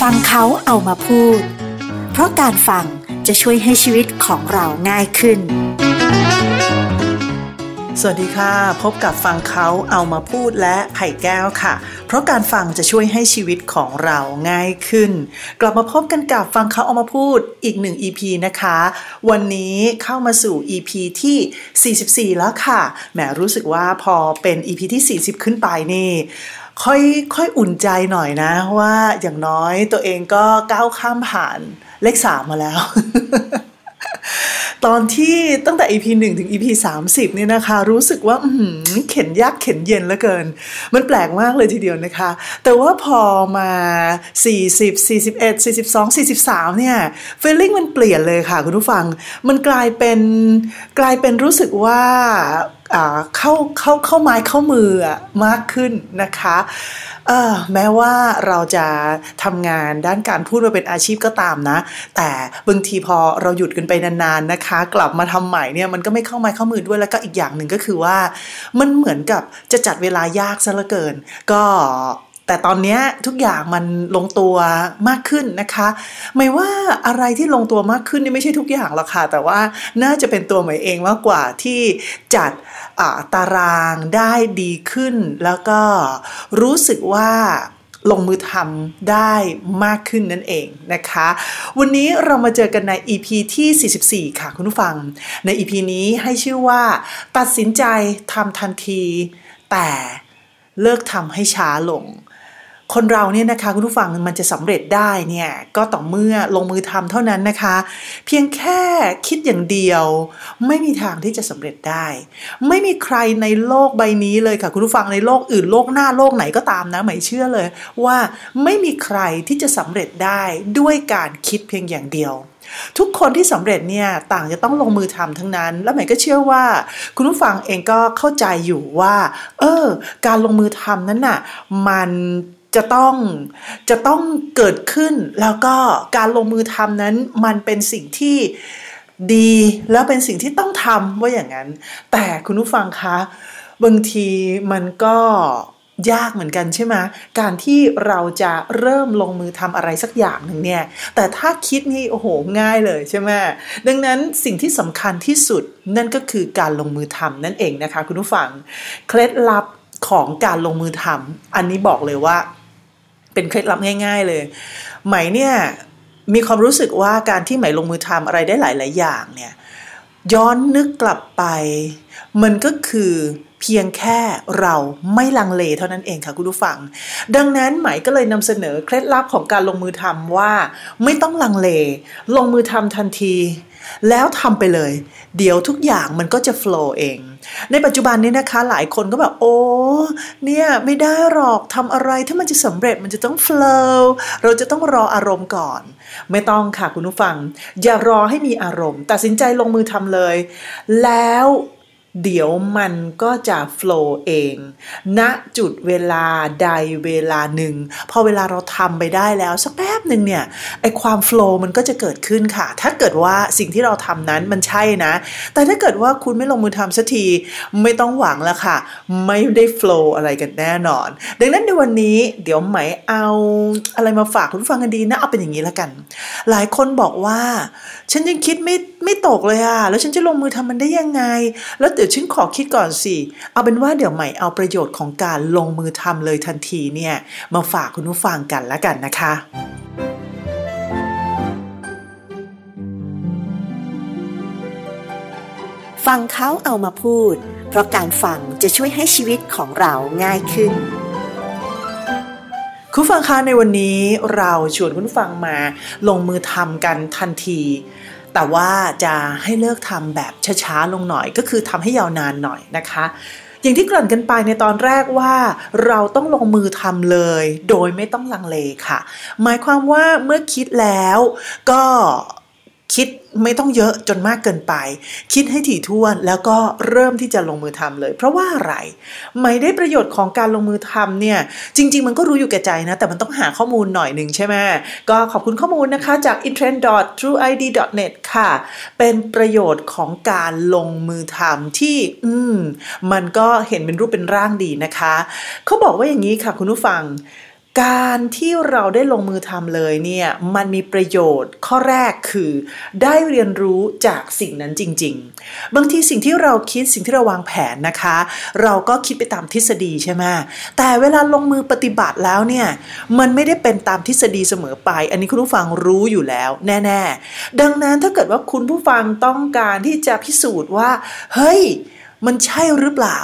ฟังเขาเอามาพูด เพราะการฟังจะช่วยให้ชีวิตของเราง่ายขึ้น สวัสดีค่ะ พบกับฟังเขาเอามาพูดและไผ่แก้วค่ะ เพราะการฟังจะช่วยให้ชีวิตของเราง่ายขึ้น กลับมาพบกันกับฟังเขาเอามาพูดอีกหนึ่ง EP นะคะ วันนี้เข้ามาสู่ EP ที่ 44 แล้วค่ะแหมรู้สึกว่าพอเป็น EP ที่ 40 ขึ้นไปนี่ค่อยค่อยอุ่นใจหน่อยนะว่าอย่างน้อยตัวเองก็ก้าวข้ามผ่านเลขสามมาแล้ว ตอนที่ตั้งแต่ EP 1 ถึง EP 30เนี่ยนะคะ รู้สึกว่าเข็นยากเข็นเย็นเหลือเกิน มันแปลกมากเลยทีเดียวนะคะ แต่ว่าพอมา 40 41 42 43เนี่ยฟีลลิ่งมันเปลี่ยนเลยค่ะคุณผู้ฟัง มันกลายเป็นกลายเป็นรู้สึกว่าเข้าเข้าเข้าไม้เข้ามือมากขึ้นนะคะแม้ว่าเราจะทำงานด้านการพูดมาเป็นอาชีพก็ตามนะ แต่บางทีพอเราหยุดกันไปนานๆนะคะกลับมาทำใหม่เนี่ยมันก็ไม่เข้าไม้เข้ามือด้วยแล้วก็อีกอย่างหนึ่งก็คือว่า มันเหมือนกับจะจัดเวลายากซะเหลือเกิน ก็แต่ตอนนี้ทุกอย่างมันลงตัวมากขึ้นนะคะ ไม่ว่าอะไรที่ลงตัวมากขึ้นนี่ไม่ใช่ทุกอย่างหรอกค่ะ แต่ว่าน่าจะเป็นตัวหม่เองมากกว่าที่จัดตารางได้ดีขึ้น แล้วก็รู้สึกว่า ลงมือทำได้มากขึ้นนั่นเองนะคะ วันนี้เรามาเจอกันใน EP ที่ 44 ค่ะคุณผู้ฟัง ใน EP นี้ให้ชื่อว่า ตัดสินใจทำทันที แต่เลิกทำให้ช้าลง คนเราเนี่ยนะคะคุณผู้ฟังมันจะสำเร็จได้เนี่ยก็ต่อเมื่อลงมือทำเท่านั้นนะคะ เพียงแค่คิดอย่างเดียว ไม่มีทางที่จะสำเร็จได้ ไม่มีใครในโลกใบนี้เลยค่ะคุณผู้ฟังในโลกอื่นโลกหน้าโลกไหนก็ตามนะหมายเชื่อเลย ว่าไม่มีใครที่จะสำเร็จได้ด้วยการคิดเพียงอย่างเดียวทุกคนที่สำเร็จเนี่ยต่างจะต้องลงมือทำทั้งนั้น แล้วหมายก็เชื่อว่า คุณผู้ฟังเองก็เข้าใจอยู่ว่า เออ การลงมือทำนั้นน่ะ มัน จะต้องจะต้องเกิดขึ้น แล้วก็การลงมือทำนั้นมันเป็นสิ่งที่ดีแล้วเป็นสิ่งที่ต้องทำว่าอย่างนั้น แต่คุณผู้ฟังคะบางทีมันก็ยากเหมือนกันใช่ไหมการที่เราจะเริ่มลงมือทำอะไรสักอย่างหนึ่งเนี่ย แต่ถ้าคิดนี่โอ้โหง่ายเลยใช่ไหมดังนั้นสิ่งที่สำคัญที่สุดนั่นก็คือการลงมือทำนั่นเองนะคะ คุณผู้ฟัง เคล็ดลับของการลงมือทำอันนี้บอกเลยว่า เป็นเคล็ดลับง่าย ๆ เลย ไหมเนี่ยมีความรู้สึกว่าการที่ไหมลงมือทำอะไรได้หลาย ๆ อย่างเนี่ย ย้อนนึกกลับไป มันก็คือเพียงแค่เราไม่ลังเลเท่านั้นเองค่ะคุณผู้ฟัง ดังนั้นไหมก็เลยนำเสนอเคล็ดลับของการลงมือทำว่า ไม่ต้องลังเล ลงมือทำทันที แล้วทำไปเลย เดี๋ยวทุกอย่างมันก็จะโฟล์เอง ในปัจจุบันนี้นะคะ หลายคนก็แบบโอ้เนี่ยไม่ได้หรอกทำอะไรถ้ามันจะสำเร็จมันจะต้อง flow เราจะต้องรออารมณ์ก่อน ไม่ต้องค่ะคุณผู้ฟัง อย่ารอให้มีอารมณ์ ตัดสินใจลงมือทำเลย แล้ว เดี๋ยวมันก็จะโฟล์เองณจุดเวลาใดเวลาหนึ่ง พอเวลาเราทำไปได้แล้ว สักแป๊บหนึ่งเนี่ยไอความโฟล์มันก็จะเกิดขึ้นค่ะ ถ้าเกิดว่าสิ่งที่เราทำนั้นมันใช่นะ แต่ถ้าเกิดว่าคุณไม่ลงมือทำสักที ไม่ต้องหวังแล้วค่ะ ไม่ได้โฟล์อะไรกันแน่นอน ดังนั้นในวันนี้เดี๋ยวไหมเอาอะไรมาฝากคุณฟังกันดีนะเอาเป็นอย่างนี้แล้วกัน หลายคนบอกว่า ฉันยังคิดไม่ไม่ตกเลยอะแล้วฉันจะลงมือทำมันได้ยังไง แล้วเดี๋ยวฉันขอคิดก่อนสิ เอาเป็นว่าเดี๋ยวใหม่เอาประโยชน์ของการลงมือทำเลยทันทีเนี่ย มาฝากคุณผู้ฟังกันแล้วกันนะคะฟังเขาเอามาพูด เพราะการฟังจะช่วยให้ชีวิตของเราง่ายขึ้น คุณฟังคะในวันนี้เราชวนคุณฟังมาลงมือทำกันทันที แต่ว่าจะให้เลิกทำแบบช้าๆลงหน่อย ก็คือทำให้ยาวนานหน่อยนะคะ อย่างที่กล่นกันไปในตอนแรกว่า เราต้องลงมือทำเลย โดยไม่ต้องลังเลค่ะ หมายความว่าเมื่อคิดแล้วก็ คิดไม่ต้องเยอะจนมากเกินไป คิดให้ถี่ถ้วนแล้วก็เริ่มที่จะลงมือทำเลย เพราะว่าอะไรไม่ได้ประโยชน์ของการลงมือทำเนี่ย จริง ๆ มันก็รู้อยู่แก่ใจนะ แต่มันต้องหาข้อมูลหน่อยหนึ่งใช่ไหมก็ขอบคุณข้อมูลนะคะจาก intrend.trueid.net ค่ะ เป็นประโยชน์ของการลงมือทำที่ อืม มันก็เห็นเป็นรูปเป็นร่างดีนะคะ เขาบอกว่าอย่างนี้ค่ะคุณผู้ฟัง การที่เราได้ลงมือทำเลยเนี่ยมันมีประโยชน์ข้อแรกคือ ได้เรียนรู้จากสิ่งนั้นจริง ๆ บางทีสิ่งที่เราคิดสิ่งที่เราวางแผนนะคะ เราก็คิดไปตามทฤษฎีใช่ไหมแต่เวลาลงมือปฏิบัติแล้วเนี่ยมันไม่ได้เป็นตามทฤษฎีเสมอไป อันนี้คุณผู้ฟังรู้อยู่แล้วแน่ๆ ดังนั้นถ้าเกิดว่าคุณผู้ฟังต้องการที่จะพิสูจน์ว่า เฮ้ย มันใช่หรือเปล่า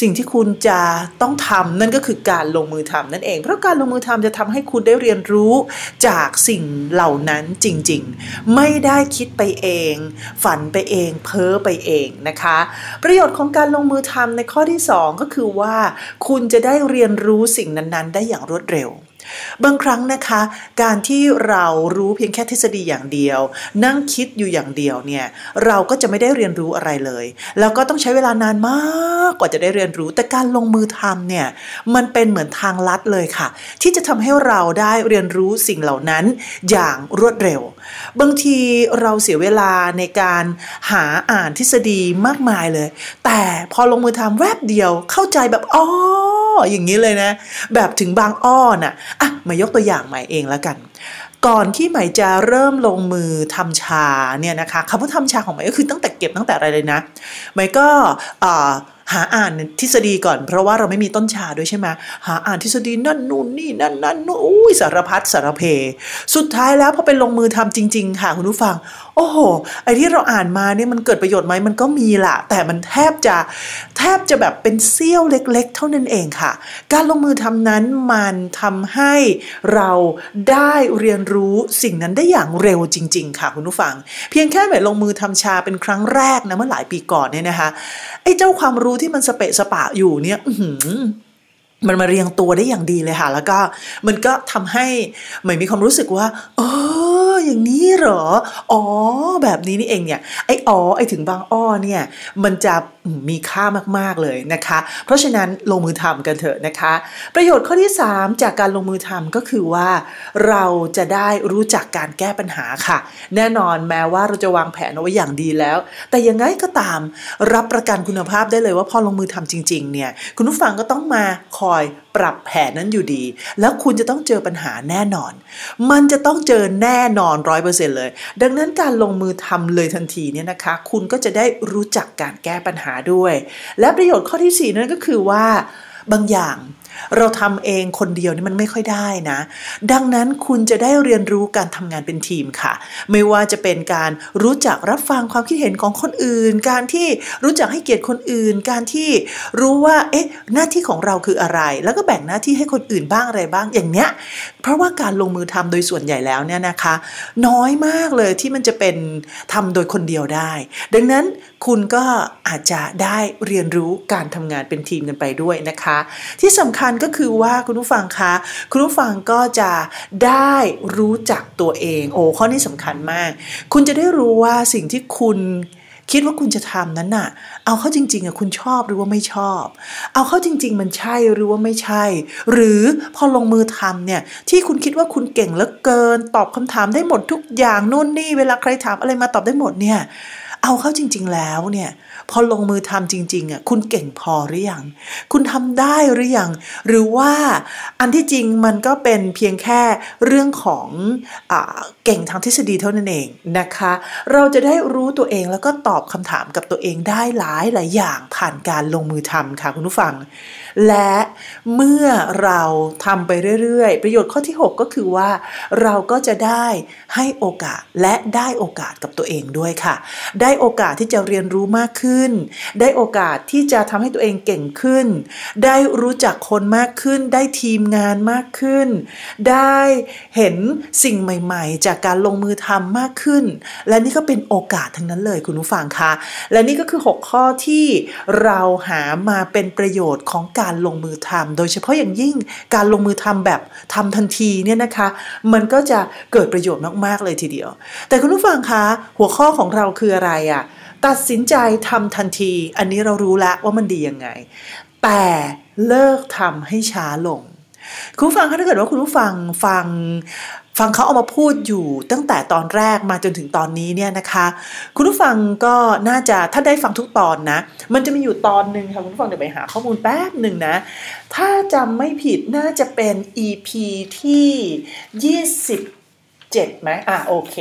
สิ่งที่คุณจะต้องทำนั่นก็คือการลงมือทำนั่นเอง เพราะการลงมือทำจะทำให้คุณได้เรียนรู้จากสิ่งเหล่านั้นจริงๆ ไม่ได้คิดไปเอง ฝันไปเอง เพ้อไปเองนะคะ ประโยชน์ของการลงมือทำในข้อที่ 2 ก็คือว่า คุณจะได้เรียนรู้สิ่งนั้นๆ ได้อย่างรวดเร็ว บางครั้งนะคะ การที่เรารู้เพียงแค่ทฤษฎีอย่างเดียว นั่งคิดอยู่อย่างเดียวเนี่ยเราก็จะไม่ได้เรียนรู้อะไรเลย แล้วก็ต้องใช้เวลานานมากกว่าจะได้เรียนรู้ แต่การลงมือทำเนี่ยมันเป็นเหมือนทางลัดเลยค่ะ ที่จะทำให้เราได้เรียนรู้สิ่งเหล่านั้นอย่างรวดเร็ว บางทีเราเสียเวลาในการหาอ่านทฤษฎีมากมายเลย แต่พอลงมือทำแวบเดียวเข้าใจแบบอ๋อ อย่างนี้เลยนะ แบบถึงบางอ้อน่ะอะมายกตัวอย่างใหม่เองแล้วกัน ก่อนที่ใหม่จะเริ่มลงมือทำชาเนี่ยนะคะคำว่าทำชาของใหม่ก็คือตั้งแต่เก็บตั้งแต่อะไรเลยนะใหม่ก็หาอ่านทฤษฎีก่อน เพราะว่าเราไม่มีต้นชาด้วยใช่ไหมหาอ่านทฤษฎีนั่นนู่นนี่นั่นนั่นนู่นอุ้ยสารพัดสารเพ สุดท้ายแล้วพอไปลงมือทำจริง ๆ ค่ะคุณผู้ฟัง อ้โหไอที่เราอ่านมาเนี่ยมันเกิดประโยชน์ไหมมันก็มีละแต่มันแทบจะแทบจะแบบเป็นเสี้ยวเล็ก ๆ เท่านั้นเองค่ะ การลงมือทำนั้นมันทำให้เราได้เรียนรู้สิ่งนั้นได้อย่างเร็วจริง ๆ ค่ะคุณผู้ฟัง เพียงแค่แบบลงมือทำชาเป็นครั้งแรกนะเมื่อหลายปีก่อนเนี่ยนะคะไอ้เจ้าความรู้ที่มันสเปะสปะอยู่เนี่ยมันมาเรียงตัวได้อย่างดีเลยค่ะ แล้วก็มันก็ทำให้เหมือนมีความรู้สึกว่าเอ ออย่างนี้เหรอ อ๋อ แบบนี้นี่เองเนี่ย ไอ้อ๋อ ไอ้ถึงบางอ้อเนี่ย มันจะมีค่ามากๆเลยนะคะ เพราะฉะนั้นลงมือทำกันเถอะนะคะ ประโยชน์ข้อที่ 3 จากการลงมือทำก็คือว่า เราจะได้รู้จักการแก้ปัญหาค่ะ แน่นอนแม้ว่าเราจะวางแผนเอาไว้อย่างดีแล้ว แต่ยังไงก็ตามรับประกันคุณภาพได้เลยว่าพอลงมือทำจริง ๆ เนี่ย คุณผู้ฟังก็ต้องมาคอยปรับแผนนั้นอยู่ดี แล้วคุณจะต้องเจอปัญหาแน่นอน มันจะต้องเจอแน่นอนร้อยเปอร์เซ็นเลย ดังนั้นการลงมือทำเลยทันทีเนี่ยนะคะ คุณก็จะได้รู้จักการแก้ปัญหาด้วย และประโยชน์ข้อที่ 4 นั่นก็คือว่าบางอย่าง เราทำเองคนเดียวนี่มันไม่ค่อยได้นะ ดังนั้นคุณจะได้เรียนรู้การทำงานเป็นทีมค่ะ ไม่ว่าจะเป็นการรู้จักรับฟังความคิดเห็นของคนอื่น การที่รู้จักให้เกียรติคนอื่น การที่รู้ว่าเอ๊ะหน้าที่ของเราคืออะไร แล้วก็แบ่งหน้าที่ให้คนอื่นบ้างอะไรบ้างอย่างเนี้ย เพราะว่าการลงมือทำโดยส่วนใหญ่แล้วเนี่ยนะคะ น้อยมากเลยที่มันจะเป็นทำโดยคนเดียวได้ ดังนั้น คุณก็อาจจะได้เรียนรู้การทำงานเป็นทีมกันไปด้วยนะคะ ที่สำคัญก็คือว่าคุณผู้ฟังคะ คุณผู้ฟังก็จะได้รู้จักตัวเอง โอ้ข้อนี้สำคัญมาก คุณจะได้รู้ว่าสิ่งที่คุณคิดว่าคุณจะทำนั้นน่ะ เอาเข้าจริงๆอะคุณชอบหรือว่าไม่ชอบ เอาเข้าจริง ๆ มันใช่หรือว่าไม่ใช่ หรือพอลงมือทำเนี่ยที่คุณคิดว่าคุณเก่งเหลือเกิน ตอบคำถามได้หมดทุกอย่างนู่นนี่เวลาใครถามอะไรมาตอบได้หมดเนี่ย เอาเข้าจริง ๆ แล้วเนี่ยพอลงมือทำจริงๆอะคุณเก่งพอหรือยัง คุณทำได้หรือยัง หรือว่าอันที่จริงมันก็เป็นเพียงแค่เรื่องของอเก่งทางทฤษฎีเท่านั้นเองนะคะ เราจะได้รู้ตัวเองแล้วก็ตอบคำถามกับตัวเองได้หลายหลายอย่างผ่านการลงมือทำค่ะคุณผู้ฟัง และเมื่อเราทำไปเรื่อยๆ ประโยชน์ข้อที่ 6 ก็คือว่า เราก็จะได้ให้โอกาสและได้โอกาสกับตัวเองด้วยค่ะ ได้โอกาสที่จะเรียนรู้มากขึ้น ได้โอกาสที่จะทำให้ตัวเองเก่งขึ้น ได้รู้จักคนมากขึ้น ได้ทีมงานมากขึ้น ได้เห็นสิ่งใหม่ๆ จากการลงมือทำมากขึ้น และนี่ก็เป็นโอกาสทั้งนั้นเลยคุณผู้ฟังคะและนี่ก็คือ 6 ข้อที่เราหามาเป็นประโยชน์ของการลงมือทำโดยเฉพาะอย่างยิ่งการลงมือทำแบบทำทันทีเนี่ยนะคะ มันก็จะเกิดประโยชน์มากๆเลยทีเดียว แต่คุณผู้ฟังคะหัวข้อของเราคืออะไรอะ่ะตัดสินใจทำทันที อันนี้เรารู้แล้วว่ามันดียังไง แต่เลิกทำให้ช้าลงคุณผู้ฟังคะถ้าเกิดว่าคุณผู้ฟังฟัง ฟังเขาเอามาพูดอยู่ตั้งแต่ตอนแรกมาจนถึงตอนนี้เนี่ยนะคะ คุณผู้ฟังก็น่าจะถ้าได้ฟังทุกตอนนะ มันจะมีอยู่ตอนหนึ่งค่ะคุณผู้ฟังเดี๋ยวไปหาข้อมูลแป๊บหนึ่งนะ ถ้าจำไม่ผิดน่าจะเป็น EP ที่ 27ไหมอะโอเค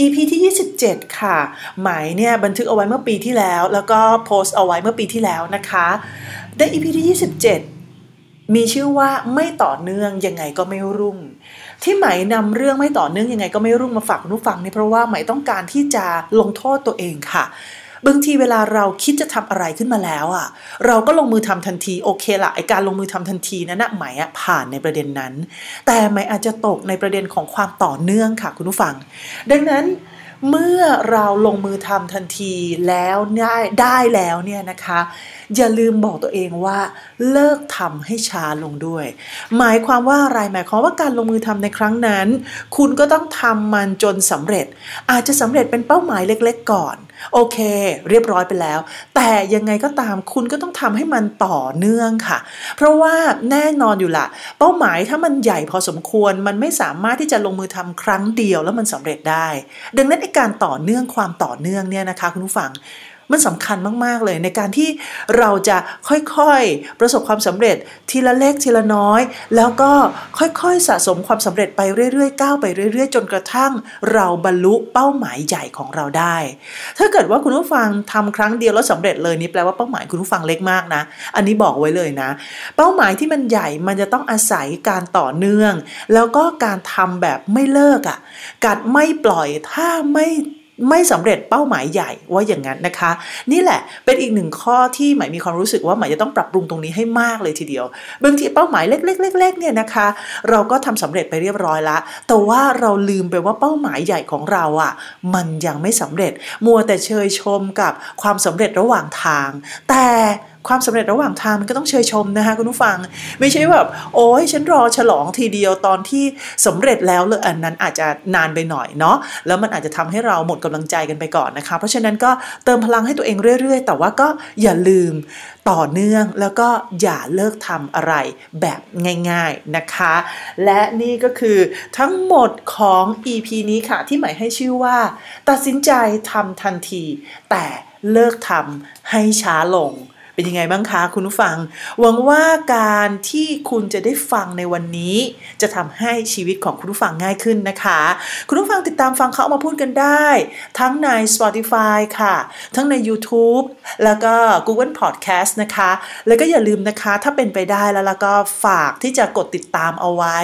EP ที่ 27 ค่ะ หมายเนี่ยบันทึกเอาไว้เมื่อปีที่แล้ว แล้วก็โพสต์เอาไว้เมื่อปีที่แล้วนะคะ ได้ EP ที่ 27 มีชื่อว่าไม่ต่อเนื่องยังไงก็ไม่รุ่ง ที่ไหมนำเรื่องไม่ต่อเนื่องยังไงก็ไม่รุ่งมาฝากคุณผู้ฟังนี่เพราะว่าไหมต้องการที่จะลงโทษตัวเองค่ะบางทีเวลาเราคิดจะทำอะไรขึ้นมาแล้วอะ เราก็ลงมือทำทันทีโอเคละไอการลงมือทำทันทีนั้นนะหมายอะผ่านในประเด็นนั้น แต่หมายอาจจะตกในประเด็นของความต่อเนื่องค่ะคุณผู้ฟัง ดังนั้น เมื่อเราลงมือทำทันทีแล้วได้ได้แล้วเนี่ยนะคะ อย่าลืมบอกตัวเองว่า เลิกทำให้ช้าลงด้วย หมายความว่าอะไรหมายความว่าการลงมือทำในครั้งนั้น คุณก็ต้องทำมันจนสำเร็จ อาจจะสำเร็จเป็นเป้าหมายเล็ก ๆ ก่อนโอเค เรียบร้อยไปแล้ว แต่ยังไงก็ตามคุณก็ต้องทำให้มันต่อเนื่องค่ะ เพราะว่าแน่นอนอยู่ละเป้าหมายถ้ามันใหญ่พอสมควรมันไม่สามารถที่จะลงมือทำครั้งเดียวแล้วมันสำเร็จได้ ดังนั้นการต่อเนื่องความต่อเนื่องเนี่ยนะคะคุณผู้ฟัง มันสำคัญมาก ๆ เลยในการที่เราจะค่อยๆ ประสบความสำเร็จทีละเล็กทีละน้อย แล้วก็ค่อยๆ สะสมความสำเร็จไปเรื่อยๆก้าวไปเรื่อย ๆ จนกระทั่ง เราบรรลุเป้าหมายใหญ่ของเราได้ ถ้าเกิดว่าคุณผู้ฟังทำครั้งเดียวแล้วสำเร็จเลยนี่แปลว่าเป้าหมายคุณผู้ฟังเล็กมากนะ อันนี้บอกไว้เลยนะ เป้าหมายที่มันใหญ่มันจะต้องอาศัยการต่อเนื่อง แล้วก็การทำแบบไม่เลิกอะ่ะกัดไม่ปล่อยถ้าไม่ ไม่สำเร็จเป้าหมายใหญ่ว่าอย่างนั้นนะคะ นี่แหละเป็นอีกหนึ่งข้อที่หมายมีความรู้สึกว่าหมายจะต้องปรับปรุงตรงนี้ให้มากเลยทีเดียวบางทีเป้าหมายเล็กๆๆเนี่ยนะคะ เราก็ทำสำเร็จไปเรียบร้อยละแต่ว่าเราลืมไปว่าเป้าหมายใหญ่ของเราอะ่ะ มันยังไม่สำเร็จ มัวแต่เชยชมกับความสำเร็จระหว่างทาง แต่ ความสำเร็จระหว่างทางมันก็ต้องเชยชมนะคะคุณผู้ฟัง ไม่ใช่แบบโอ้ยฉันรอฉลองทีเดียวตอนที่สำเร็จแล้วเลยอันนั้นอาจจะนานไปหน่อยเนาะแล้วมันอาจจะทำให้เราหมดกำลังใจกันไปก่อนนะคะ เพราะฉะนั้นก็เติมพลังให้ตัวเองเรื่อย ๆ แต่ว่าก็อย่าลืมต่อเนื่องแล้วก็อย่าเลิกทำอะไรแบบง่าย ๆนะคะ และนี่ก็คือทั้งหมดของ EP นี้ค่ะ ที่หมายให้ชื่อว่า ตัดสินใจทำทันที แต่เลิกทำให้ช้าลง เป็นยังไงบ้างคะคุณผู้ฟัง หวังว่าการที่คุณจะได้ฟังในวันนี้ จะทำให้ชีวิตของคุณผู้ฟังง่ายขึ้นนะคะ คุณผู้ฟังติดตามฟังเขาเอามาพูดกันได้ ทั้งใน Spotify ค่ะ ทั้งใน YouTube แล้วก็ Google Podcast นะคะ แล้วก็อย่าลืมนะคะถ้าเป็นไปได้แล้วแล้วก็ฝากที่จะกดติดตามเอาไว้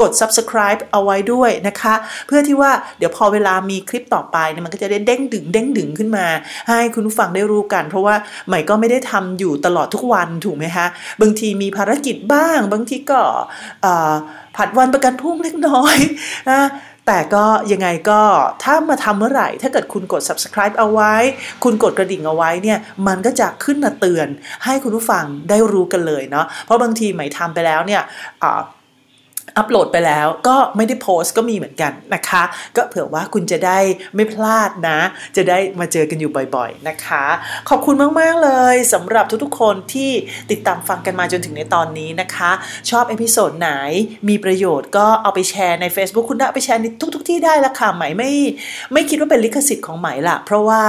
กด subscribe เอาไว้ด้วยนะคะ เพื่อที่ว่าเดี๋ยวพอเวลามีคลิปต่อไปเนี่ยมันก็จะได้เด้งดึงเด้งดึงขึ้นมา ให้คุณผู้ฟังได้รู้กัน เพราะว่าใหม่ก็ไม่ได้ทำอยู่ตลอดทุกวันถูกไหมฮะบางทีมีภารกิจบ้าง บางทีก็ผัดวันประกันพรุ่งเล็กน้อยนะแต่ก็ยังไงก็ถ้ามาทำเมื่อไหร่ ถ้าเกิดคุณกด subscribe เอาไว้ คุณกดกระดิ่งเอาไว้เนี่ยมันก็จะขึ้นมาเตือนให้คุณผู้ฟังได้รู้กันเลยเนาะเพราะบางทีใหม่ทำไปแล้วเนี่ย อัปโหลดไปแล้วก็ไม่ได้โพสต์ก็มีเหมือนกันนะคะ ก็เผื่อว่าคุณจะได้ไม่พลาดนะ จะได้มาเจอกันอยู่บ่อยๆนะคะ ขอบคุณมากๆเลยสำหรับทุกๆคนที่ติดตามฟังกันมาจนถึงในตอนนี้นะคะ ชอบ episode ไหนมีประโยชน์ก็เอาไปแชร์ใน Facebook คุณได้ไปแชร์ในทุก ๆ ที่ได้ละค่ะใหมไม่ไม่คิดว่าเป็นลิขสิทธิ์ของใหมละเพราะว่า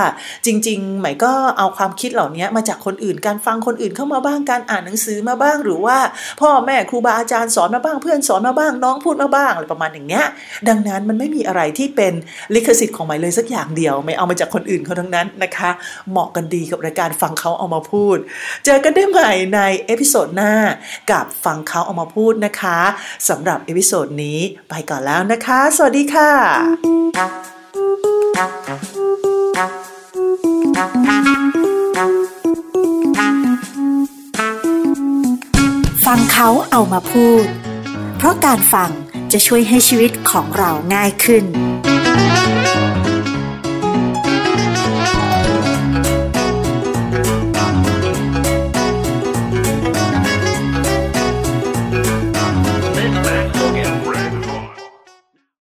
จริงๆใหมก็เอาความคิดเหล่านี้มาจากคนอื่นการฟังคนอื่นเขามาบ้างการอ่านหนังสือมาบ้างหรือว่า พ่อแม่ครูบาอาจารย์สอนมาบ้างเพื่อนสอนมาบ้าง น้องพูดมาบ้างอะไรประมาณอย่างเงี้ย ดังนั้นมันไม่มีอะไรที่เป็นลิขสิทธิ์ของใหมเลยสักอย่างเดียว ใหมเอามาจากคนอื่นเขาทั้งนั้นนะคะ เหมาะกันดีกับรายการฟังเขาเอามาพูด เจอกันได้ใหม่ใน episode หน้ากับฟังเขาเอามาพูดนะคะสำหรับ episode นี้ไปก่อนแล้วนะคะ สวัสดีค่ะ ฟังเขาเอามาพูด ราะการฟังจะช่วยให้ชีวิตของเราง่ายขึ้น